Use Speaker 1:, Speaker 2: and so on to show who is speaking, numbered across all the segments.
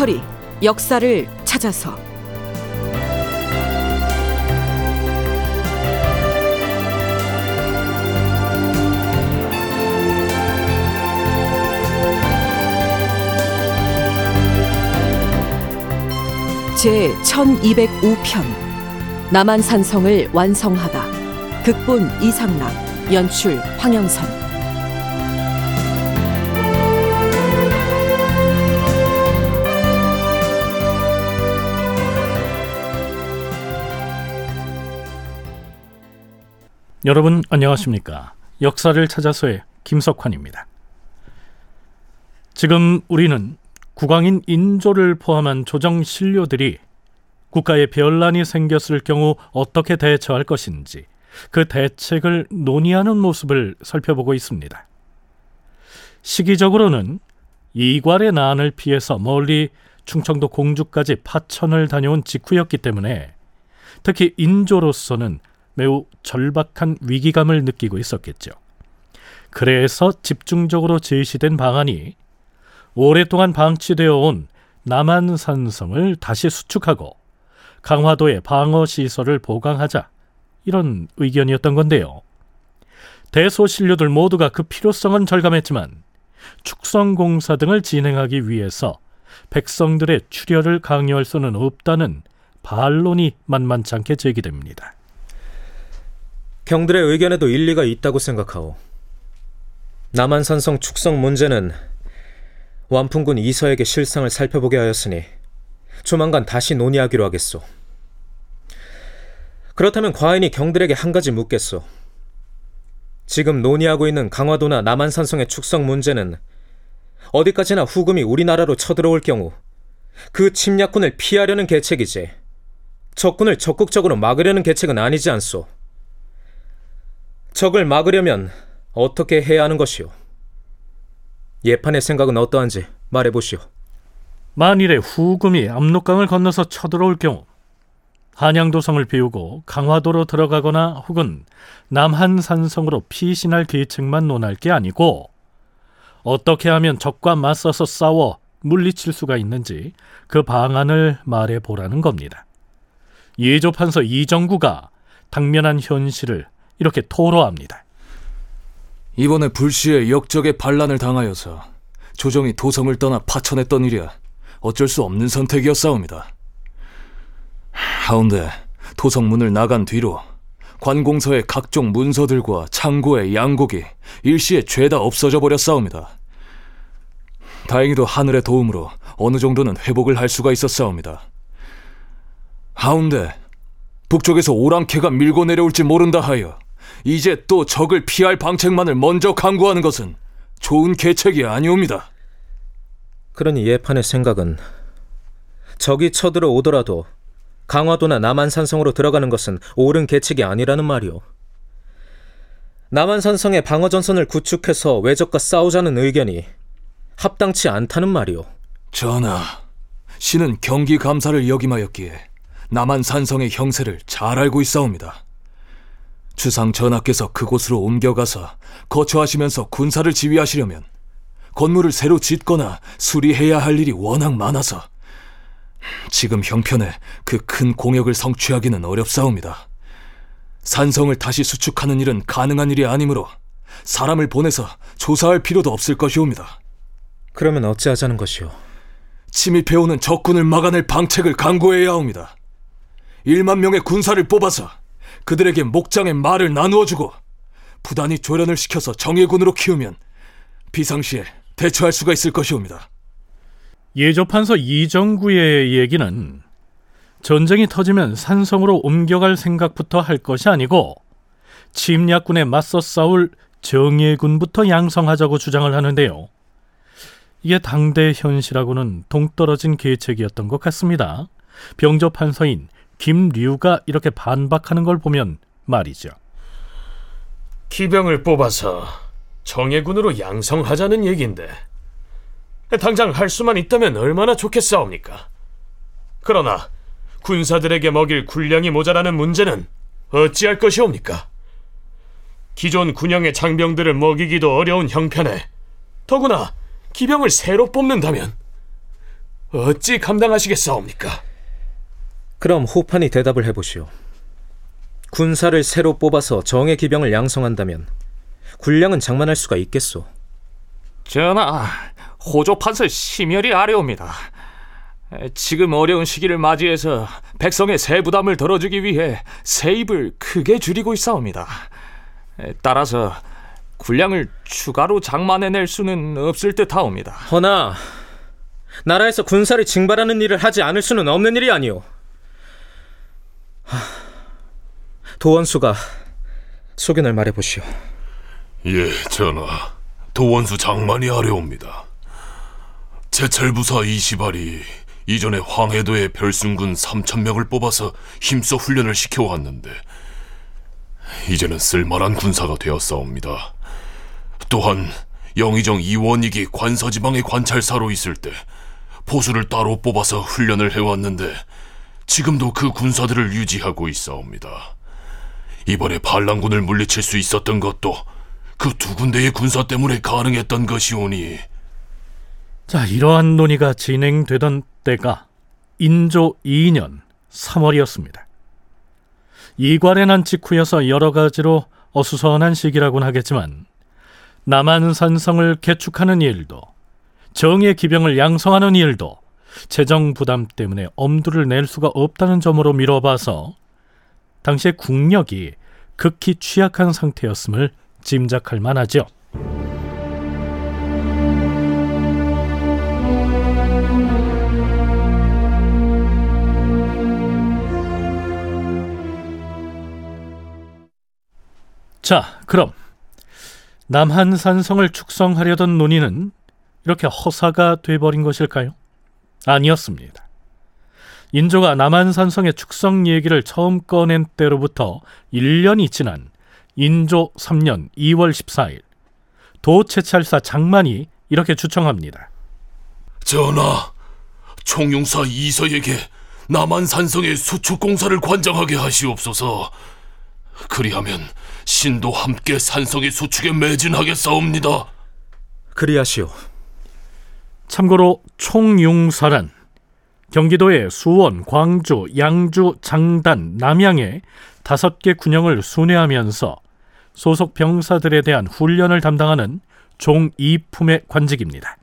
Speaker 1: 다큐멘터리 역사를 찾아서. 제 1205편 남한산성을 완성하다. 극본 이상락 연출 황영선
Speaker 2: 여러분 안녕하십니까? 역사를 찾아서의 김석환입니다. 지금 우리는 국왕인 인조를 포함한 조정 신료들이 국가에 변란이 생겼을 경우 어떻게 대처할 것인지 그 대책을 논의하는 모습을 살펴보고 있습니다. 시기적으로는 이괄의 난을 피해서 멀리 충청도 공주까지 파천을 다녀온 직후였기 때문에 특히 인조로서는 매우 절박한 위기감을 느끼고 있었겠죠. 그래서 집중적으로 제시된 방안이 오랫동안 방치되어 온 남한산성을 다시 수축하고 강화도의 방어 시설을 보강하자 이런 의견이었던 건데요. 대소신료들 모두가 그 필요성은 절감했지만 축성공사 등을 진행하기 위해서 백성들의 출혈을 강요할 수는 없다는 반론이 만만치 않게 제기됩니다.
Speaker 3: 경들의 의견에도 일리가 있다고 생각하오. 남한산성 축성 문제는 완풍군 이서에게 실상을 살펴보게 하였으니 조만간 다시 논의하기로 하겠소. 그렇다면 과인이 경들에게 한 가지 묻겠소. 지금 논의하고 있는 강화도나 남한산성의 축성 문제는 어디까지나 후금이 우리나라로 쳐들어올 경우 그 침략군을 피하려는 계책이지 적군을 적극적으로 막으려는 계책은 아니지 않소. 적을 막으려면 어떻게 해야 하는 것이오? 예판의 생각은 어떠한지 말해보시오.
Speaker 2: 만일에 후금이 압록강을 건너서 쳐들어올 경우 한양도성을 비우고 강화도로 들어가거나 혹은 남한산성으로 피신할 계책만 논할 게 아니고 어떻게 하면 적과 맞서서 싸워 물리칠 수가 있는지 그 방안을 말해 보라는 겁니다. 예조판서 이정구가 당면한 현실을 이렇게 토로합니다.
Speaker 4: 이번에 불시에 역적의 반란을 당하여서 조정이 도성을 떠나 파천했던 일이야 어쩔 수 없는 선택이었사옵니다. 하운데 도성문을 나간 뒤로 관공서의 각종 문서들과 창고의 양곡이 일시에 죄다 없어져 버렸사옵니다. 다행히도 하늘의 도움으로 어느 정도는 회복을 할 수가 있었사옵니다. 하운데 북쪽에서 오랑캐가 밀고 내려올지 모른다 하여 이제 또 적을 피할 방책만을 먼저 강구하는 것은 좋은 계책이 아니옵니다.
Speaker 3: 그러니 예판의 생각은 적이 쳐들어 오더라도 강화도나 남한산성으로 들어가는 것은 옳은 계책이 아니라는 말이오. 남한산성의 방어전선을 구축해서 외적과 싸우자는 의견이 합당치 않다는 말이오.
Speaker 4: 전하, 신은 경기 감사를 역임하였기에 남한산성의 형세를 잘 알고 있사옵니다. 주상 전하께서 그곳으로 옮겨가서 거처하시면서 군사를 지휘하시려면 건물을 새로 짓거나 수리해야 할 일이 워낙 많아서 지금 형편에 그 큰 공역을 성취하기는 어렵사옵니다. 산성을 다시 수축하는 일은 가능한 일이 아니므로 사람을 보내서 조사할 필요도 없을 것이옵니다.
Speaker 3: 그러면 어찌하자는 것이오?
Speaker 4: 침입해오는 적군을 막아낼 방책을 강구해야 합니다. 1만 명의 군사를 뽑아서 그들에게 목장의 말을 나누어주고 부단히 조련을 시켜서 정예군으로 키우면 비상시에 대처할 수가 있을 것이옵니다.
Speaker 2: 예조판서 이정구의 얘기는 전쟁이 터지면 산성으로 옮겨갈 생각부터 할 것이 아니고 침략군에 맞서 싸울 정예군부터 양성하자고 주장을 하는데요. 이게 당대 현실하고는 동떨어진 계책이었던 것 같습니다. 병조판서인 김류가 이렇게 반박하는 걸 보면 말이죠.
Speaker 5: 기병을 뽑아서 정예군으로 양성하자는 얘기인데 당장 할 수만 있다면 얼마나 좋겠사옵니까? 그러나 군사들에게 먹일 군량이 모자라는 문제는 어찌할 것이옵니까? 기존 군영의 장병들을 먹이기도 어려운 형편에 더구나 기병을 새로 뽑는다면 어찌 감당하시겠사옵니까?
Speaker 3: 그럼 호판이 대답을 해보시오. 군사를 새로 뽑아서 정예 기병을 양성한다면 군량은 장만할 수가 있겠소.
Speaker 4: 전하, 호조 판서 심혈이 아래옵니다. 에, 지금 어려운 시기를 맞이해서 백성의 세 부담을 덜어주기 위해 세입을 크게 줄이고 있사옵니다. 에, 따라서 군량을 추가로 장만해낼 수는 없을 듯하옵니다.
Speaker 3: 허나 나라에서 군사를 징발하는 일을 하지 않을 수는 없는 일이 아니오. 하, 도원수가 소견을 말해보시오.
Speaker 6: 예, 전하. 도원수 장만이 아래옵니다. 제철부사 이시발이 이전에 황해도에 별순군 3천 명을 뽑아서 힘써 훈련을 시켜왔는데 이제는 쓸만한 군사가 되었사옵니다. 또한 영의정 이원익이 관서지방의 관찰사로 있을 때 보수를 따로 뽑아서 훈련을 해왔는데 지금도 그 군사들을 유지하고 있사옵니다. 이번에 반란군을 물리칠 수 있었던 것도 그 두 군데의 군사 때문에 가능했던 것이오니
Speaker 2: 자, 이러한 논의가 진행되던 때가 인조 2년 3월이었습니다. 이괄의 난 직후여서 여러 가지로 어수선한 시기라고는 하겠지만 남한산성을 개축하는 일도 정예 기병을 양성하는 일도 재정 부담 때문에 엄두를 낼 수가 없다는 점으로 미뤄봐서 당시의 국력이 극히 취약한 상태였음을 짐작할 만하죠. 자, 그럼 남한산성을 축성하려던 논의는 이렇게 허사가 돼버린 것일까요? 아니었습니다. 인조가 남한산성의 축성 얘기를 처음 꺼낸 때로부터 1년이 지난 인조 3년 2월 14일 도채찰사 장만이 이렇게 주청합니다.
Speaker 6: 전하, 총용사 이서에게 남한산성의 수축공사를 관장하게 하시옵소서. 그리하면 신도 함께 산성의 수축에 매진하겠사옵니다.
Speaker 3: 그리하시오.
Speaker 2: 참고로 총용사란 경기도의 수원, 광주, 양주, 장단, 남양의 다섯 개 군영을 순회하면서 소속 병사들에 대한 훈련을 담당하는 종이품의 관직입니다.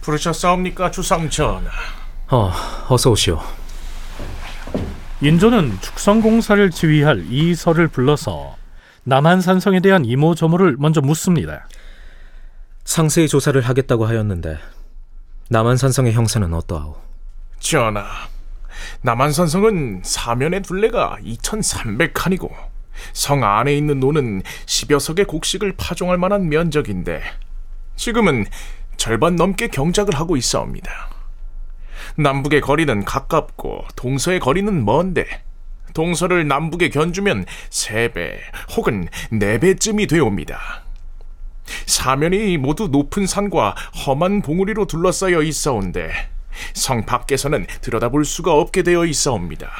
Speaker 5: 부르셨사옵니까 주상전하?
Speaker 3: 어, 어서 오시오.
Speaker 2: 인조는 축성공사를 지휘할 이설을 불러서 남한산성에 대한 이모저모를 먼저 묻습니다.
Speaker 3: 상세히 조사를 하겠다고 하였는데 남한산성의 형세는 어떠하오?
Speaker 7: 전하, 남한산성은 사면의 둘레가 2,300칸이고 성 안에 있는 노는 10여 석의 곡식을 파종할 만한 면적인데 지금은 절반 넘게 경작을 하고 있사옵니다. 남북의 거리는 가깝고 동서의 거리는 먼데 동서를 남북에 견주면 3배 혹은 4배쯤이 되옵니다. 사면이 모두 높은 산과 험한 봉우리로 둘러싸여 있사온데 성 밖에서는 들여다볼 수가 없게 되어 있사옵니다.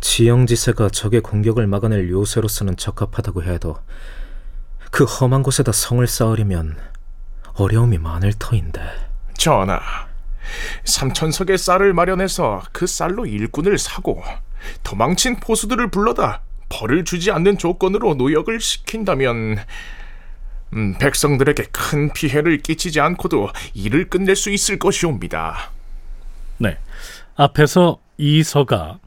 Speaker 3: 지형지세가 적의 공격을 막아낼 요새로서는 적합하다고 해도 그 험한 곳에다 성을 쌓으려면 어려움이 많을 터인데
Speaker 7: 전하, 삼천석의 쌀을 마련해서 그 쌀로 일꾼을 사고 도망친 포수들을 불러다 벌을 주지 않는 조건으로 노역을 시킨다면 음, 백성들에게 큰 피해를 끼치지 않고도 일을 끝낼 수 있을 것이옵니다.
Speaker 2: 네. 앞에서 이서가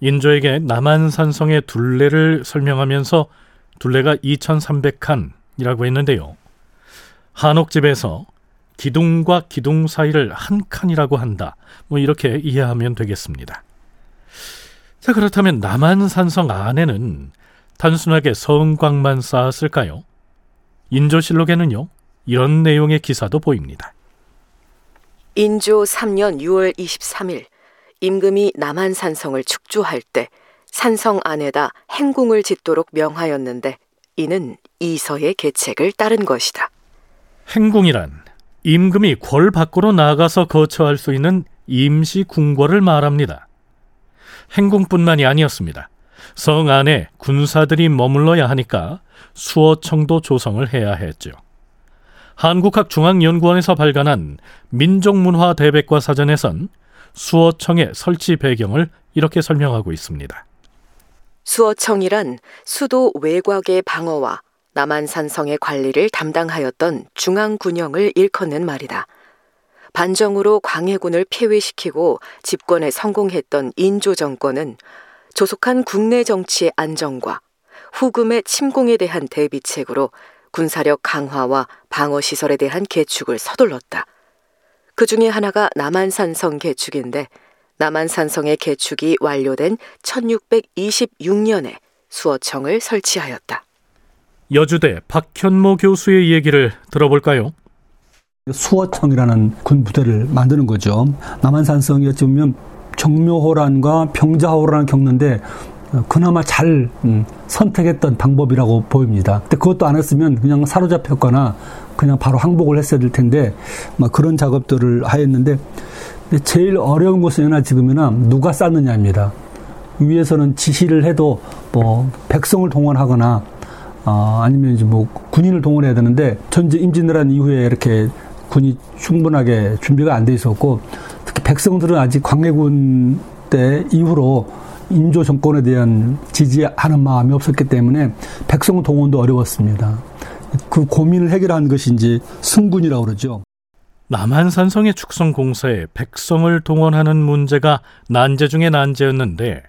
Speaker 2: 인조에게 남한산성의 둘레를 설명하면서 둘레가 2300칸이라고 했는데요. 한옥집에서 기둥과 기둥 사이를 한 칸이라고 한다. 뭐 이렇게 이해하면 되겠습니다. 자, 그렇다면 남한산성 안에는 단순하게 성곽만 쌓았을까요? 인조실록에는요. 이런 내용의 기사도 보입니다.
Speaker 1: 인조 3년 6월 23일 임금이 남한산성을 축조할 때 산성 안에다 행궁을 짓도록 명하였는데 이는 이서의 계책을 따른 것이다.
Speaker 2: 행궁이란 임금이 궐 밖으로 나가서 거처할 수 있는 임시 궁궐을 말합니다. 행궁뿐만이 아니었습니다. 성 안에 군사들이 머물러야 하니까 수어청도 조성을 해야 했죠. 한국학중앙연구원에서 발간한 민족문화 대백과 사전에선 수어청의 설치 배경을 이렇게 설명하고 있습니다.
Speaker 1: 수어청이란 수도 외곽의 방어와 남한산성의 관리를 담당하였던 중앙군영을 일컫는 말이다. 반정으로 광해군을 폐위시키고 집권에 성공했던 인조 정권은 조속한 국내 정치의 안정과 후금의 침공에 대한 대비책으로 군사력 강화와 방어 시설에 대한 개축을 서둘렀다. 그 중에 하나가 남한산성 개축인데 남한산성의 개축이 완료된 1626년에 수어청을 설치하였다.
Speaker 2: 여주대 박현모 교수의 얘기를 들어볼까요?
Speaker 8: 수어청이라는 군 부대를 만드는 거죠. 남한산성이 어찌 보면 정묘호란과 병자호란을 겪는데 그나마 잘 음, 선택했던 방법이라고 보입니다. 근데 그것도 안 했으면 그냥 사로잡혔거나 그냥 바로 항복을 했어야 될 텐데 막 그런 작업들을 하였는데 제일 어려운 것은 나 지금이나 누가 쌓느냐입니다. 위에서는 지시를 해도 뭐 백성을 동원하거나 어, 아니면 이제 뭐 군인을 동원해야 되는데 전제 임진왜란 이후에 이렇게 군이 충분하게 준비가 안 돼 있었고 특히 백성들은 아직 광해군 때 이후로 인조 정권에 대한 지지하는 마음이 없었기 때문에 백성 동원도 어려웠습니다. 그 고민을 해결한 것이 이제 승군이라고 그러죠.
Speaker 2: 남한산성의 축성 공사에 백성을 동원하는 문제가 난제 중의 난제였는데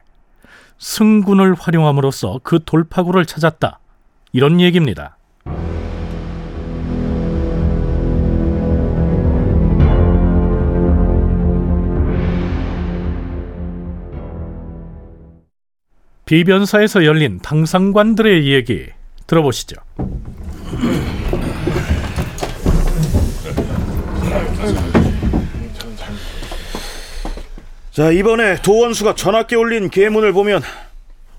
Speaker 2: 승군을 활용함으로써 그 돌파구를 찾았다. 이런 얘기입니다. 비변사에서 열린 당상관들의 이야기 들어보시죠.
Speaker 9: 자 이번에 도원수가 전학계 올린 계문을 보면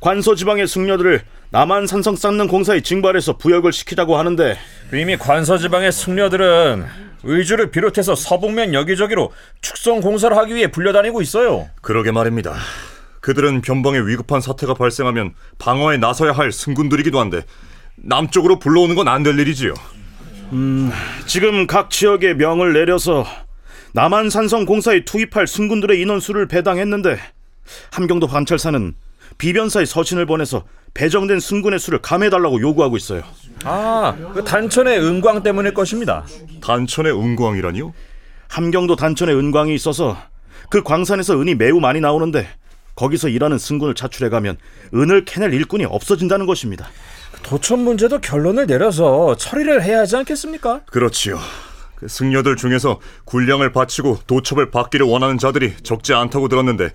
Speaker 9: 관서 지방의 승려들을 남한 산성 쌓는 공사에 징발해서 부역을 시키자고 하는데
Speaker 10: 이미 관서 지방의 승려들은 의주를 비롯해서 서북면 여기저기로 축성 공사를 하기 위해 불려다니고 있어요.
Speaker 11: 그러게 말입니다. 그들은 변방에 위급한 사태가 발생하면 방어에 나서야 할 승군들이기도 한데 남쪽으로 불러오는 건 안 될 일이지요.
Speaker 9: 음, 지금 각 지역에 명을 내려서 남한 산성 공사에 투입할 승군들의 인원수를 배당했는데 함경도 관찰사는 비변사에 서신을 보내서 배정된 승군의 수를 감해달라고 요구하고 있어요.
Speaker 10: 아, 그 단천의 은광 때문일 것입니다.
Speaker 11: 단천의 은광이라니요?
Speaker 9: 함경도 단천에 은광이 있어서 그 광산에서 은이 매우 많이 나오는데 거기서 일하는 승군을 차출해가면 은을 캐낼 일꾼이 없어진다는 것입니다.
Speaker 10: 도천 문제도 결론을 내려서 처리를 해야 하지 않겠습니까?
Speaker 11: 그렇지요. 그 승려들 중에서 군량을 바치고 도첩을 받기를 원하는 자들이 적지 않다고 들었는데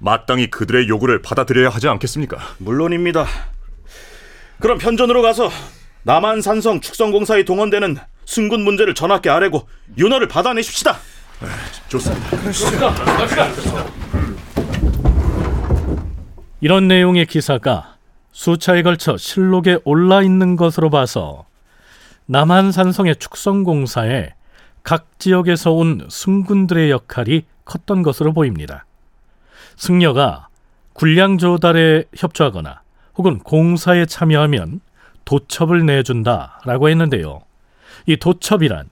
Speaker 11: 마땅히 그들의 요구를 받아들여야 하지 않겠습니까?
Speaker 9: 물론입니다. 그럼 편전으로 가서 남한 산성 축성공사에 동원되는 승군 문제를 전학께 아뢰고 윤허를 받아내십시다.
Speaker 11: 네, 좋습니다.
Speaker 2: 이런 내용의 기사가 수차에 걸쳐 실록에 올라 있는 것으로 봐서 남한 산성의 축성공사에 각 지역에서 온 승군들의 역할이 컸던 것으로 보입니다. 승려가 군량 조달에 협조하거나 혹은 공사에 참여하면 도첩을 내준다라고 했는데요. 이 도첩이란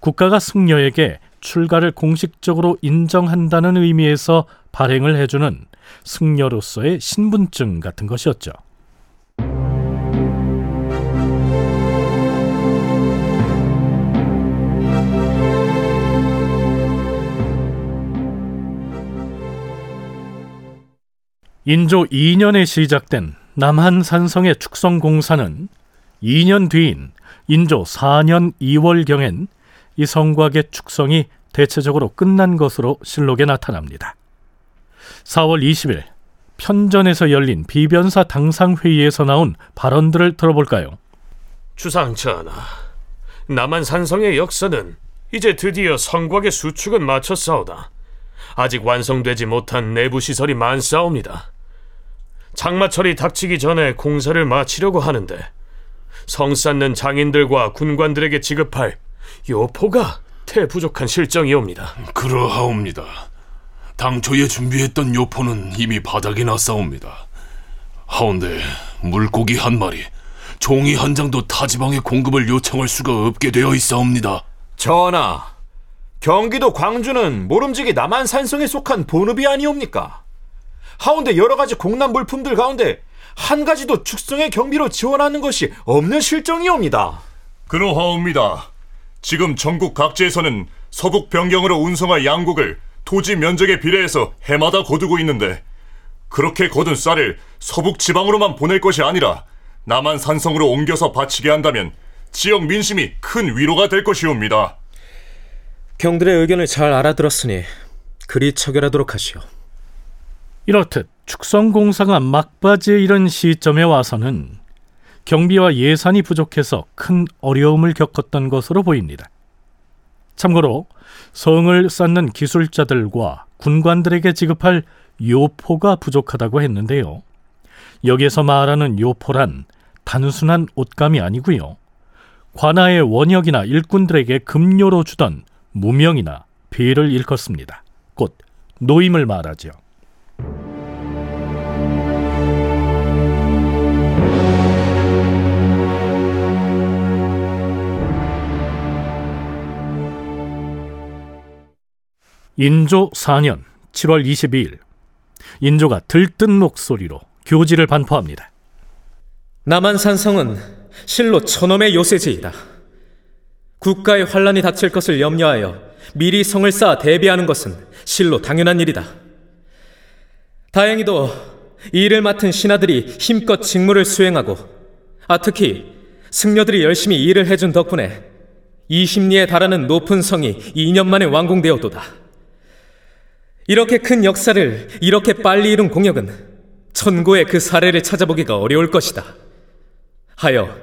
Speaker 2: 국가가 승려에게 출가를 공식적으로 인정한다는 의미에서 발행을 해주는 승려로서의 신분증 같은 것이었죠. 인조 2년에 시작된 남한 산성의 축성 공사는 2년 뒤인 인조 4년 2월경엔 이 성곽의 축성이 대체적으로 끝난 것으로 실록에 나타납니다. 4월 20일 편전에서 열린 비변사 당상회의에서 나온 발언들을 들어볼까요?
Speaker 5: 주상 전하, 남한 산성의 역사는 이제 드디어 성곽의 수축은 마쳤사오다. 아직 완성되지 못한 내부 시설이 많사옵니다. 장마철이 닥치기 전에 공사를 마치려고 하는데 성 쌓는 장인들과 군관들에게 지급할 요포가 태부족한 실정이옵니다.
Speaker 6: 그러하옵니다. 당초에 준비했던 요포는 이미 바닥이 났사옵니다. 하운데 물고기 한 마리, 종이 한 장도 타지방에 공급을 요청할 수가 없게 되어 있사옵니다.
Speaker 10: 전하, 경기도 광주는 모름지기 남한 산성에 속한 본읍이 아니옵니까? 하운데 여러 가지 공난 물품들 가운데 한 가지도 축성의 경비로 지원하는 것이 없는 실정이옵니다.
Speaker 11: 그러하옵니다. 지금 전국 각지에서는 서북 변경으로 운송할 양국을 토지 면적에 비례해서 해마다 거두고 있는데 그렇게 거둔 쌀을 서북 지방으로만 보낼 것이 아니라 남한 산성으로 옮겨서 바치게 한다면 지역 민심이 큰 위로가 될 것이옵니다.
Speaker 3: 경들의 의견을 잘 알아들었으니 그리 처결하도록 하시오.
Speaker 2: 이렇듯 축성공사가 막바지에 이른 시점에 와서는 경비와 예산이 부족해서 큰 어려움을 겪었던 것으로 보입니다. 참고로 성을 쌓는 기술자들과 군관들에게 지급할 요포가 부족하다고 했는데요. 여기에서 말하는 요포란 단순한 옷감이 아니고요. 관아의 원역이나 일꾼들에게 급료로 주던 무명이나 배를 일컫습니다. 곧 노임을 말하죠. 인조 4년 7월 22일 인조가 들뜬 목소리로 교지를 반포합니다.
Speaker 3: 남한산성은 실로 천엄의 요새지이다. 국가의 환란이 닥칠 것을 염려하여 미리 성을 쌓아 대비하는 것은 실로 당연한 일이다. 다행히도 이 일을 맡은 신하들이 힘껏 직무를 수행하고 아 특히 승려들이 열심히 일을 해준 덕분에 20리에 달하는 높은 성이 2년 만에 완공되었도다. 이렇게 큰 역사를 이렇게 빨리 이룬 공역은 천고의 그 사례를 찾아보기가 어려울 것이다. 하여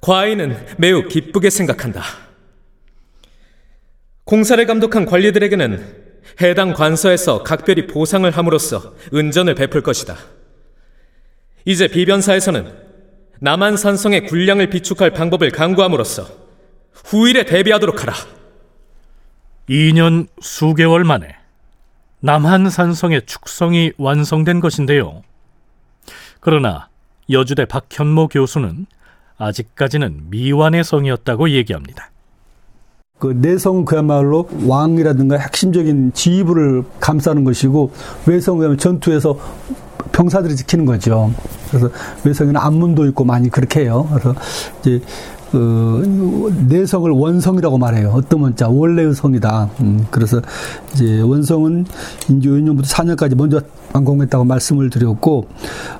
Speaker 3: 과인은 매우 기쁘게 생각한다. 공사를 감독한 관리들에게는 해당 관서에서 각별히 보상을 함으로써 은전을 베풀 것이다. 이제 비변사에서는 남한산성의 군량을 비축할 방법을 강구함으로써 후일에 대비하도록 하라.
Speaker 2: 2년 수개월 만에 남한산성의 축성이 완성된 것인데요. 그러나 여주대 박현모 교수는 아직까지는 미완의 성이었다고 얘기합니다.
Speaker 8: 그 내성 그야말로 왕이라든가 핵심적인 지휘부를 감싸는 것이고 외성은 전투에서 병사들이 지키는 거죠. 그래서 외성에는 안문도 있고 많이 그렇게 해요. 그래서 이제 그 내성을 원성이라고 말해요. 어떤 문자 원래의 성이다. 음, 그래서 이제 원성은 인조 2년부터 4년까지 먼저 완공했다고 말씀을 드렸고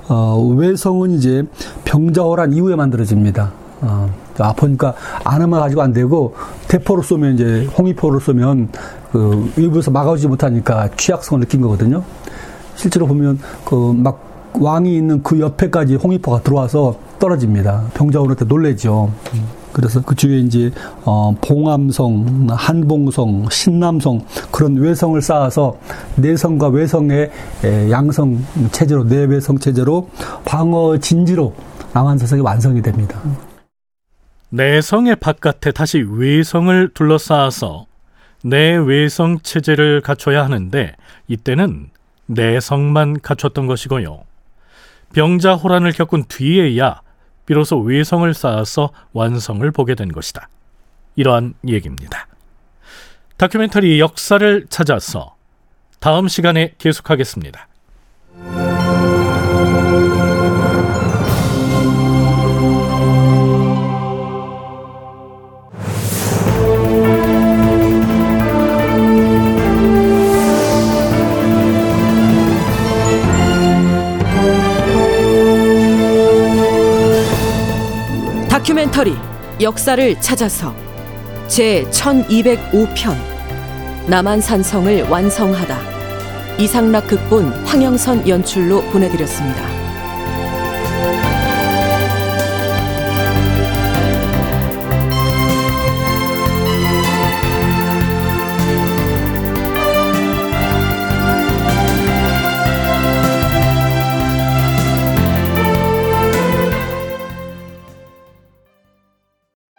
Speaker 8: 어, 외성은 이제 병자호란 이후에 만들어집니다. 어, 아, 보니까 안화만 가지고 안 되고 대포로 쏘면 이제 홍위포로 쏘면 그 외부에서 막아오지 못하니까 취약성을 느낀 거거든요. 실제로 보면 그막 왕이 있는 그 옆에까지 홍위포가 들어와서 떨어집니다. 병자호한테 놀래죠. 그래서 그 주위에 이제 어 봉암성, 한봉성, 신남성 그런 외성을 쌓아서 내성과 외성의 양성 체제로 내외성 체제로 방어 진지로 남한사성이 완성이 됩니다.
Speaker 2: 내성의 바깥에 다시 외성을 둘러싸아서 내외성 체제를 갖춰야 하는데 이때는 내성만 갖췄던 것이고요. 병자 호란을 겪은 뒤에야 비로소 외성을 쌓아서 완성을 보게 된 것이다. 이러한 얘기입니다. 다큐멘터리 역사를 찾아서 다음 시간에 계속하겠습니다.
Speaker 1: 다큐멘터리 역사를 찾아서 제 1205편 남한산성을 완성하다 이상락 극본 황영선 연출로 보내드렸습니다.